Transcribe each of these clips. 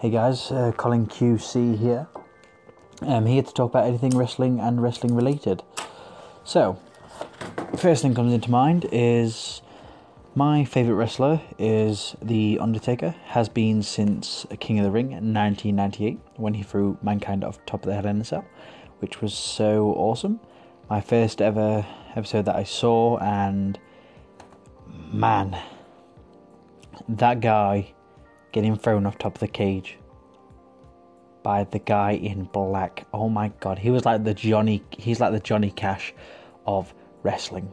Hey guys, uh, Colin QC here. I'm here to talk about anything wrestling and wrestling related. So, first thing comes into mind is my favourite wrestler is The Undertaker, has been since King of the Ring in 1998 when he threw Mankind off top of the Hell in a Cell, which was so awesome. My first ever episode that I saw, and man, that guy getting thrown off top of the cage by the guy in black. Oh my god, he was like the Johnny. He's like the Johnny Cash of wrestling.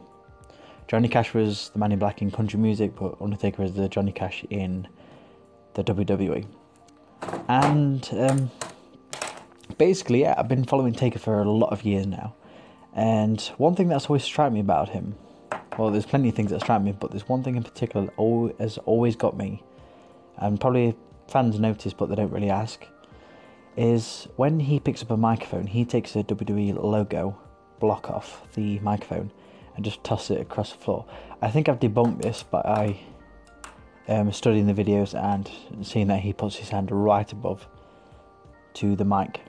Johnny Cash was the man in black in country music, but Undertaker is the Johnny Cash in the WWE. And um, basically, yeah, I've been following Taker for a lot of years now. And one thing that's always struck me about him, well, there's plenty of things that strike me, but there's one thing in particular that has always got me, and probably fans notice, but they don't really ask, is when he picks up a microphone, he takes a WWE logo block off the microphone and just toss it across the floor. I think I've debunked this by um, studying the videos and seeing that he puts his hand right above to the mic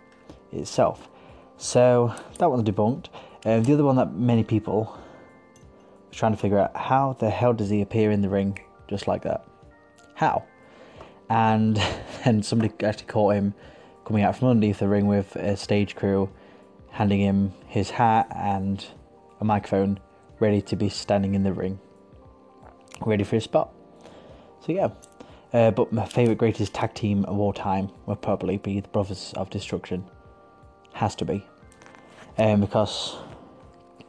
itself. So that one's debunked. Uh, the other one that many people were trying to figure out how the hell does he appear in the ring just like that? How? And then somebody actually caught him coming out from underneath the ring with a stage crew handing him his hat and a microphone ready to be standing in the ring, ready for his spot. So yeah, uh, but my favourite greatest tag team of all time would probably be the Brothers of Destruction. Has to be, um, because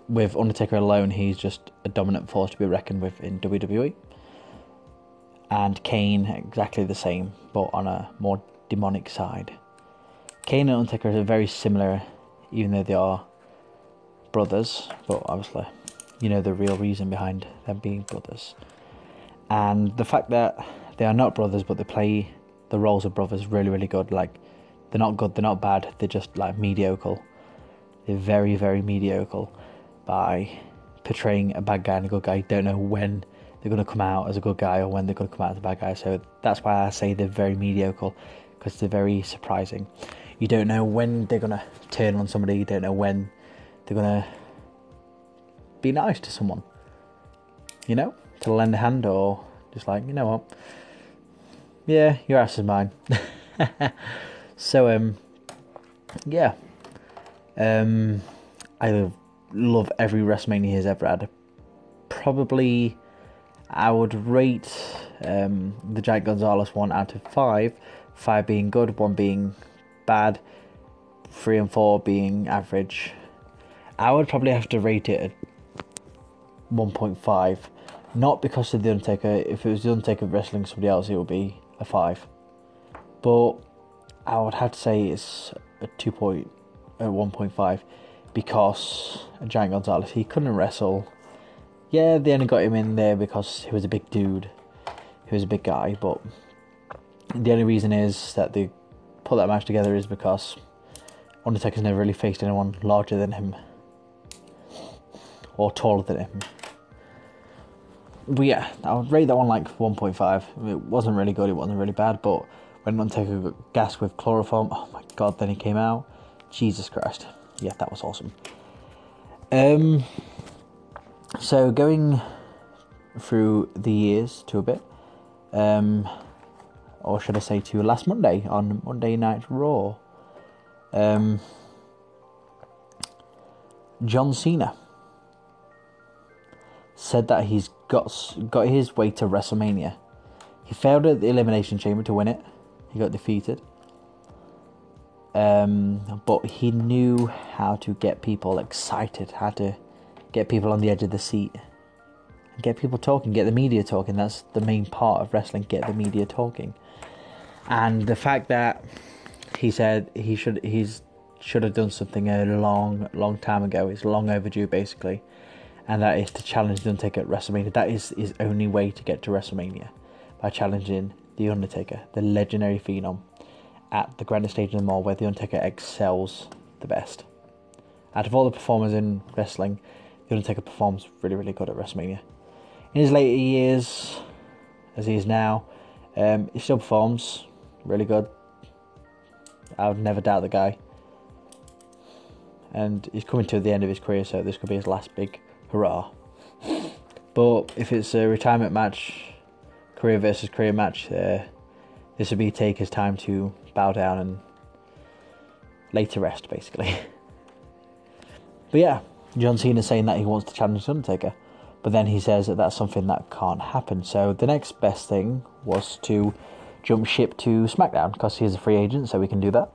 with Undertaker alone, he's just a dominant force to be reckoned with in WWE. And Kane, exactly the same, but on a more demonic side. Kane and Undertaker are very similar, even though they are brothers, but obviously, you know the real reason behind them being brothers. And the fact that they are not brothers, but they play the roles of brothers really, really good. Like, they're not good, they're not bad, they're just like mediocre. They're very, very mediocre by portraying a bad guy and a good guy. Don't know when they're going to come out as a good guy or when they're going to come out as a bad guy. So that's why I say they're very mediocre because they're very surprising. You don't know when they're going to turn on somebody, you don't know when they're going to be nice to someone. You know, to lend a hand or just like, you know what? Yeah, your ass is mine. so, um, yeah. Um, I love every WrestleMania he's ever had. Probably, I would rate um, the Giant Gonzalez one out of five. Five being good, one being bad, three and four being average. I would probably have to rate it at 1.5. Not because of The Undertaker. If it was The Undertaker wrestling somebody else, it would be a 5. But I would have to say it's a 2. Point, a 1.5 because Giant Gonzalez, he couldn't wrestle. Yeah, they only got him in there because he was a big dude. He was a big guy, but the only reason is that they put that match together is because Undertaker's never really faced anyone larger than him or taller than him. But yeah, I would rate that one like 1.5. It wasn't really good, it wasn't really bad, but when Undertaker got gassed with chloroform, oh my god, then he came out. Jesus Christ. Yeah, that was awesome. Um, so going through the years to a bit, um, or should I say to last Monday on Monday Night Raw, um, John Cena said that he's got got his way to WrestleMania. He failed at the Elimination Chamber to win it. He got defeated. Um, but he knew how to get people excited, how to get people on the edge of the seat, get people talking, get the media talking. That's the main part of wrestling: get the media talking. And the fact that he said he should he's should have done something a long, long time ago. It's long overdue, basically, and that is to challenge the Undertaker at WrestleMania. That is his only way to get to WrestleMania by challenging the Undertaker, the legendary phenom, at the grandest stage in the mall where the Undertaker excels the best. Out of all the performers in wrestling, the Undertaker performs really, really good at WrestleMania. In his later years, as he is now, um, he still performs really good. I would never doubt the guy. And he's coming to the end of his career, so this could be his last big hurrah. But if it's a retirement match, career versus career match, uh, this would be Taker's time to bow down and lay to rest, basically. but yeah, John Cena is saying that he wants to challenge Undertaker, but then he says that that's something that can't happen. So the next best thing was to jump ship to SmackDown because he's a free agent, so we can do that.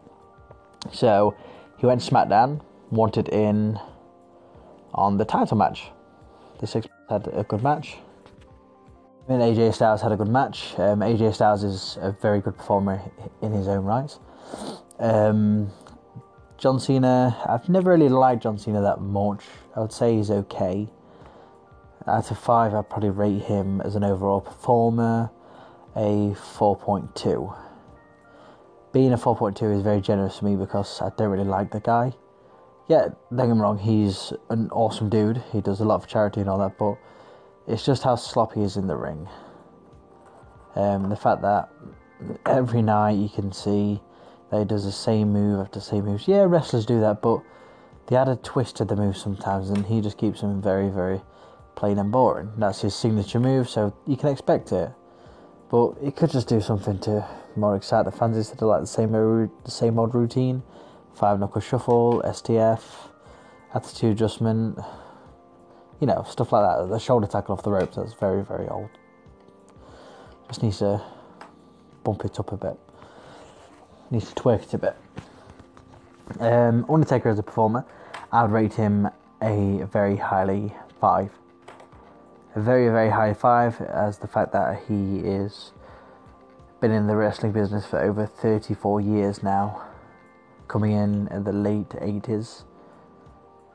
So he went to SmackDown, wanted in on the title match. The six had a good match. And AJ Styles had a good match. Um, AJ Styles is a very good performer in his own right. Um, John Cena, I've never really liked John Cena that much. I would say he's okay. Out of five, I'd probably rate him as an overall performer a 4.2. Being a 4.2 is very generous for me because I don't really like the guy. Yeah, don't get me wrong, he's an awesome dude. He does a lot for charity and all that, but it's just how sloppy he is in the ring. Um, the fact that every night you can see that he does the same move after the same moves. Yeah, wrestlers do that, but they add a twist to the move sometimes, and he just keeps them very, very plain and boring. That's his signature move, so you can expect it. But he could just do something to more excite the fans instead of like the same the same old routine. Five knuckle shuffle, STF, attitude adjustment, you know, stuff like that. The shoulder tackle off the ropes, that's very, very old. Just needs to bump it up a bit. Needs to twerk it a bit. Um, Undertaker as a performer, I would rate him a very highly five. A very very high five as the fact that he is been in the wrestling business for over 34 years now coming in in the late 80s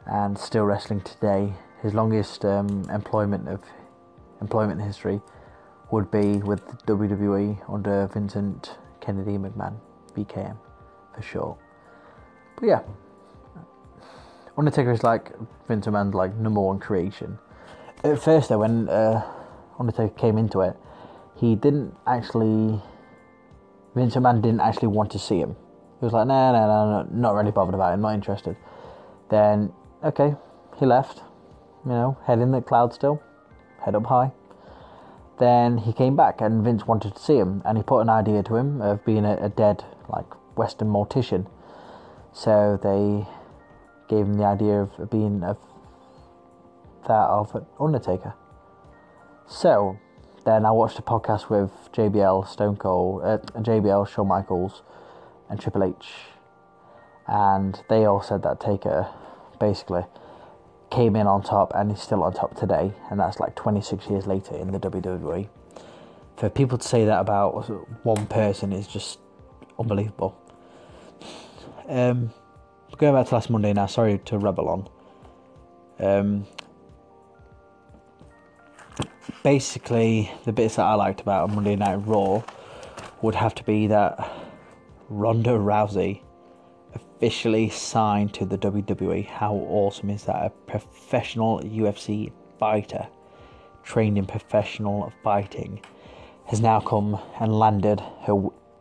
and still wrestling today. His longest um, employment of employment history would be with WWE under Vincent Kennedy McMahon VKM for sure but yeah Undertaker is like Vince McMahon's like number one creation at first though, when uh, Undertaker came into it, he didn't actually. Vince McMahon didn't actually want to see him. He was like, no, no, no, no, not really bothered about it, not interested. Then, okay, he left. You know, head in the cloud still, head up high. Then he came back, and Vince wanted to see him, and he put an idea to him of being a, a dead, like Western mortician. So they gave him the idea of being a that of an Undertaker. So then I watched a podcast with JBL, Stone Cold, uh, JBL, Shawn Michaels, and Triple H, and they all said that Taker basically came in on top and is still on top today, and that's like 26 years later in the WWE. For people to say that about one person is just unbelievable. Um, going back to last Monday now, sorry to rebel on. Um, basically, the bits that I liked about Monday Night Raw would have to be that Ronda Rousey officially signed to the WWE. How awesome is that? A professional UFC fighter, trained in professional fighting, has now come and landed her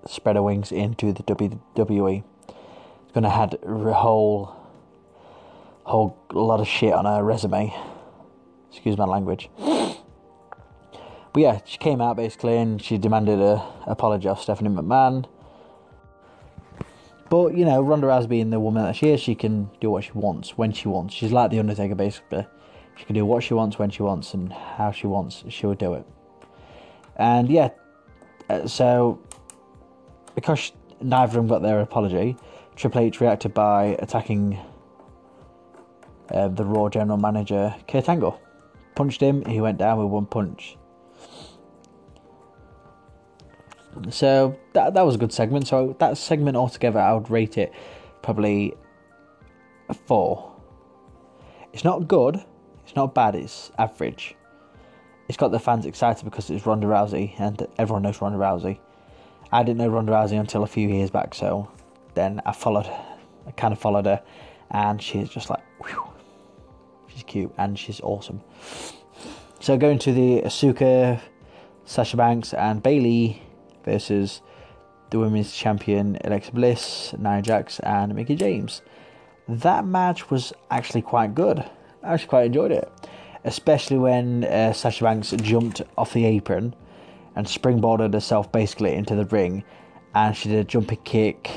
spread her wings into the WWE. It's to have a whole, whole lot of shit on her resume. Excuse my language. But yeah, she came out basically and she demanded a apology off Stephanie McMahon. But you know, Ronda Rousey being the woman that she is, she can do what she wants when she wants. She's like the Undertaker basically. She can do what she wants when she wants and how she wants. She would do it. And yeah, uh, so because neither of them got their apology, Triple H reacted by attacking uh, the Raw general manager Kurt Angle. Punched him. He went down with one punch. So that that was a good segment. So that segment altogether, I would rate it probably a four. It's not good. It's not bad. It's average. It's got the fans excited because it's Ronda Rousey, and everyone knows Ronda Rousey. I didn't know Ronda Rousey until a few years back, so then I followed. I kind of followed her, and she's just like, whew, she's cute and she's awesome. So going to the Asuka, Sasha Banks, and Bayley versus the women's champion Alexa Bliss, Nia Jax, and Mickie James. That match was actually quite good. I actually quite enjoyed it, especially when uh, Sasha Banks jumped off the apron and springboarded herself basically into the ring, and she did a jumping kick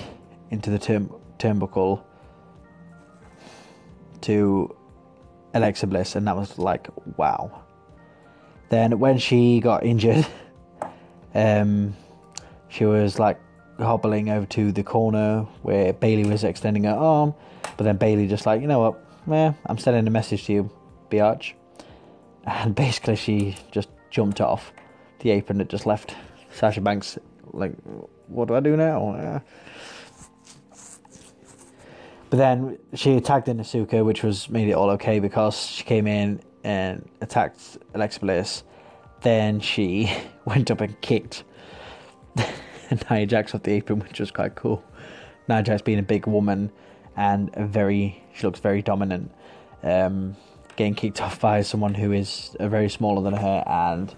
into the turn- turnbuckle to Alexa Bliss, and that was like wow. Then when she got injured, um, she was like hobbling over to the corner where Bayley was extending her arm, but then Bayley just like, you know what, yeah, I'm sending a message to you, biatch. And basically she just jumped off the apron that just left Sasha Banks like, what do I do now? But then she attacked in Asuka, which was made it all okay because she came in and attacked Alexa Bliss. Then she went up and kicked Nia Jax off the apron, which was quite cool. Nia Jax being a big woman and very, she looks very dominant. Um, getting kicked off by someone who is very smaller than her and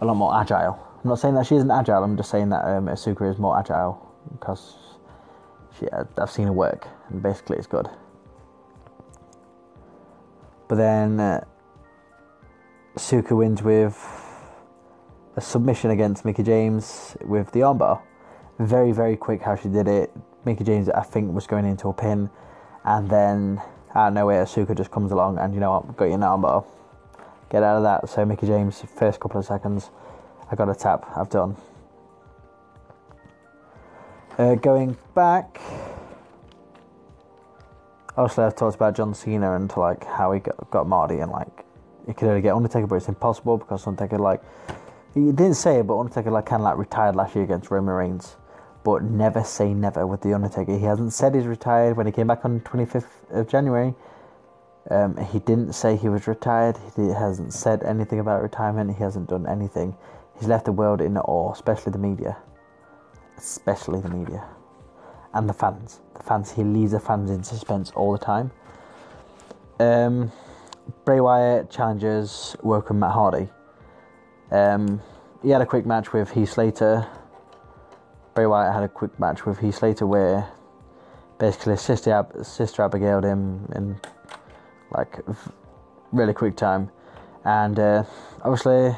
a lot more agile. I'm not saying that she isn't agile. I'm just saying that um, Asuka is more agile because she, I've seen her work and basically it's good. But then uh, Asuka wins with a submission against Mickie James with the armbar. Very, very quick how she did it. Mickie James, I think, was going into a pin, and then out of nowhere, Asuka just comes along and you know what, got your armbar. Get out of that. So Mickie James, first couple of seconds, I got a tap. I've done. Uh, going back, obviously I've talked about John Cena and like how he got, got Marty and like he could only get Undertaker, but it's impossible because Undertaker like he didn't say it, but Undertaker like kind of like retired last year against Roman Reigns. But never say never with the Undertaker. He hasn't said he's retired. When he came back on 25th of January, um, he didn't say he was retired. He hasn't said anything about retirement. He hasn't done anything. He's left the world in awe, especially the media, especially the media, and the fans. The fans. He leaves the fans in suspense all the time. Um, Bray Wyatt challenges Woken Matt Hardy. Um, he had a quick match with Heath Slater. Bray Wyatt had a quick match with Heath Slater where basically sister, Ab- sister Abigailed him in like really quick time. And uh, obviously,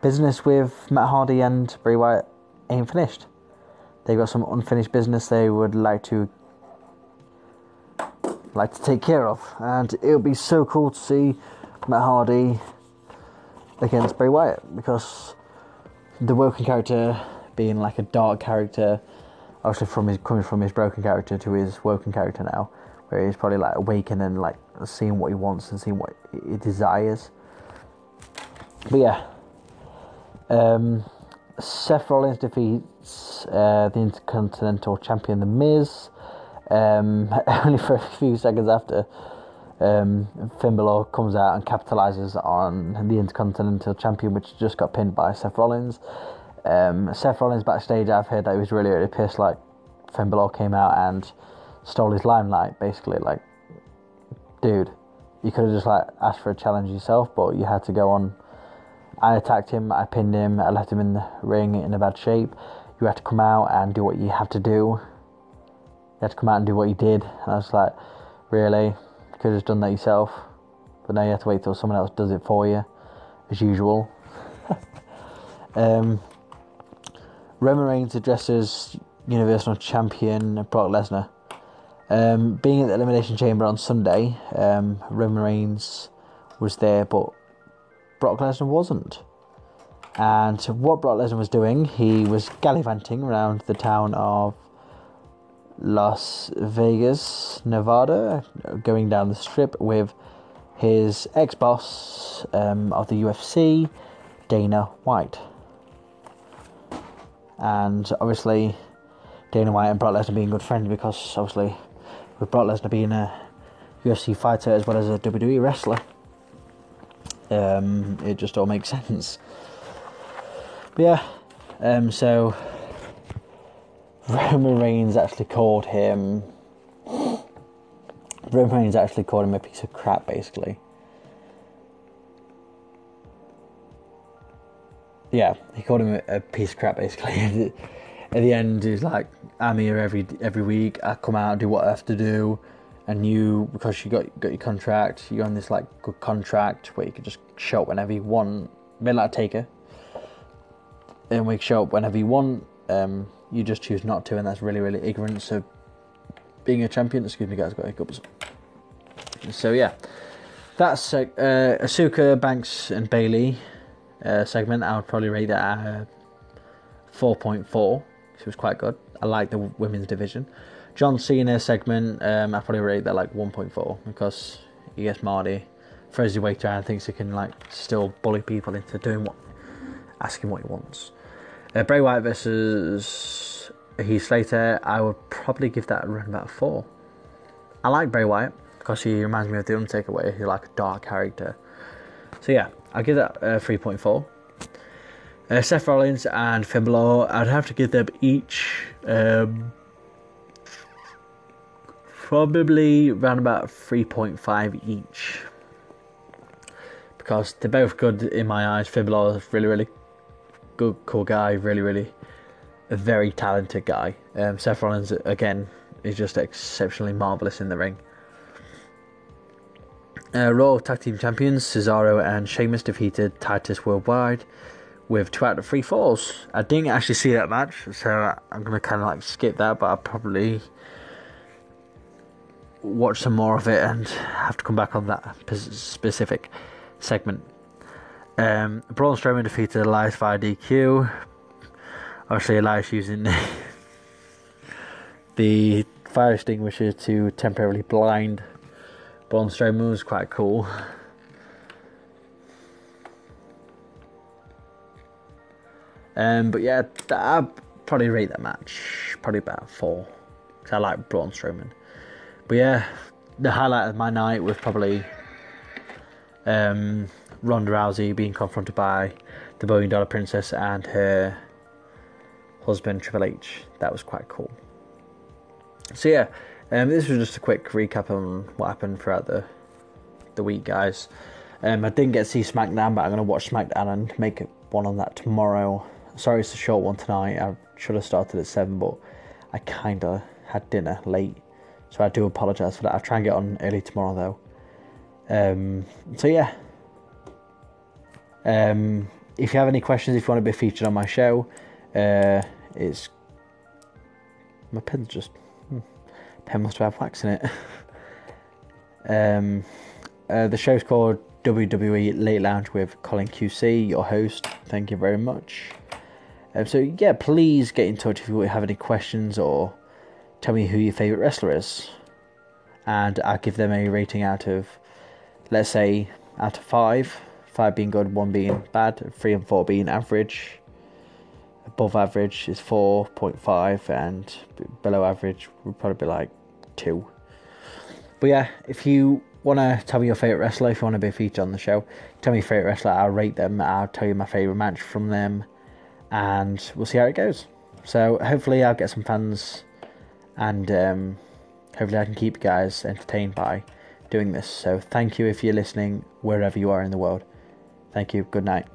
business with Matt Hardy and Bray Wyatt ain't finished. They've got some unfinished business they would like to like to take care of, and it would be so cool to see Matt Hardy against Bray Wyatt because the Woken character being like a dark character, obviously from his coming from his broken character to his Woken character now, where he's probably like awakening and like seeing what he wants and seeing what he desires. But yeah, um, Seth Rollins defeats uh, the Intercontinental Champion The Miz. Um, only for a few seconds after um, Finn Balor comes out and capitalizes on the Intercontinental Champion, which just got pinned by Seth Rollins. Um, Seth Rollins backstage, I've heard that he was really, really pissed. Like Finn Balor came out and stole his limelight, basically. Like, dude, you could have just like asked for a challenge yourself, but you had to go on. I attacked him, I pinned him, I left him in the ring in a bad shape. You had to come out and do what you have to do. You had to come out and do what you did. And I was like, really? You could have just done that yourself, but now you have to wait till someone else does it for you, as usual. um, Roman Reigns addresses Universal Champion Brock Lesnar. Um, being at the Elimination Chamber on Sunday, um, Roman Reigns was there, but Brock Lesnar wasn't. And what Brock Lesnar was doing, he was gallivanting around the town of Las Vegas, Nevada, going down the strip with his ex boss um, of the UFC, Dana White. And obviously, Dana White and Brock Lesnar being good friends because obviously, with Brock Lesnar being a UFC fighter as well as a WWE wrestler, um, it just all makes sense. But yeah, um, so Roman Reigns actually called him. Roman Reigns actually called him a piece of crap, basically. Yeah, he called him a, piece of crap, basically. at the end he's like i'm here every every week. I come out and do what i have to do. And you because you got got your contract you're on this like good contract where you can just show up whenever you want. A bit like a taker. And we show up whenever you want. Um, you just choose not to and that's really really ignorant. So being a champion excuse me guys got hiccups. So yeah. That's uh, Asuka Banks and Bayley uh, segment. I would probably rate that at 4.4 it was quite good. I like the women's division. John Cena segment, um, I probably rate that like 1.4 because he gets Marty, throws his weight around, thinks he can like still bully people into doing what, asking what he wants. Uh, Bray Wyatt versus Heath Slater, I would probably give that around about four. I like Bray Wyatt because he reminds me of the Undertaker, where he's like a dark character. So yeah, I give that uh, a 3.4. Uh, Seth Rollins and Finn Balor, I'd have to give them each um, probably around about 3.5 each. Because they're both good in my eyes. Finn Balor is really, really good, cool guy. Really, really a very talented guy. Um, Seth Rollins, again, is just exceptionally marvellous in the ring. Uh, Raw Tag Team Champions Cesaro and Sheamus defeated Titus Worldwide with two out of three falls. I didn't actually see that match, so I'm gonna kind of like skip that, but I'll probably watch some more of it and have to come back on that specific segment. Um, Braun Strowman defeated Elias via DQ. Obviously, Elias using the, the fire extinguisher to temporarily blind Braun Strowman was quite cool. Um, but yeah, I'd probably rate that match probably about four. Cause I like Braun Strowman. But yeah, the highlight of my night was probably um, Ronda Rousey being confronted by the Billion Dollar Princess and her husband Triple H. That was quite cool. So yeah, um, this was just a quick recap on what happened throughout the the week, guys. Um, I didn't get to see SmackDown, but I'm gonna watch SmackDown and make one on that tomorrow. Sorry, it's a short one tonight. I should have started at seven, but I kinda had dinner late, so I do apologise for that. I'll try and get on early tomorrow though. Um, so yeah. Um, if you have any questions, if you want to be featured on my show, uh, it's my pen's just hmm, pen must have wax in it. um, uh, the show's called WWE Late Lounge with Colin QC, your host. Thank you very much. Um, so yeah, please get in touch if you have any questions or tell me who your favorite wrestler is, and I'll give them a rating out of, let's say, out of five. Five being good, one being bad, three and four being average. Above average is four point five, and below average would probably be like two. But yeah, if you want to tell me your favourite wrestler, if you want to be featured on the show, tell me your favourite wrestler, I'll rate them, I'll tell you my favourite match from them, and we'll see how it goes. So hopefully I'll get some fans, and um, hopefully I can keep you guys entertained by doing this. So thank you if you're listening wherever you are in the world. Thank you. Good night.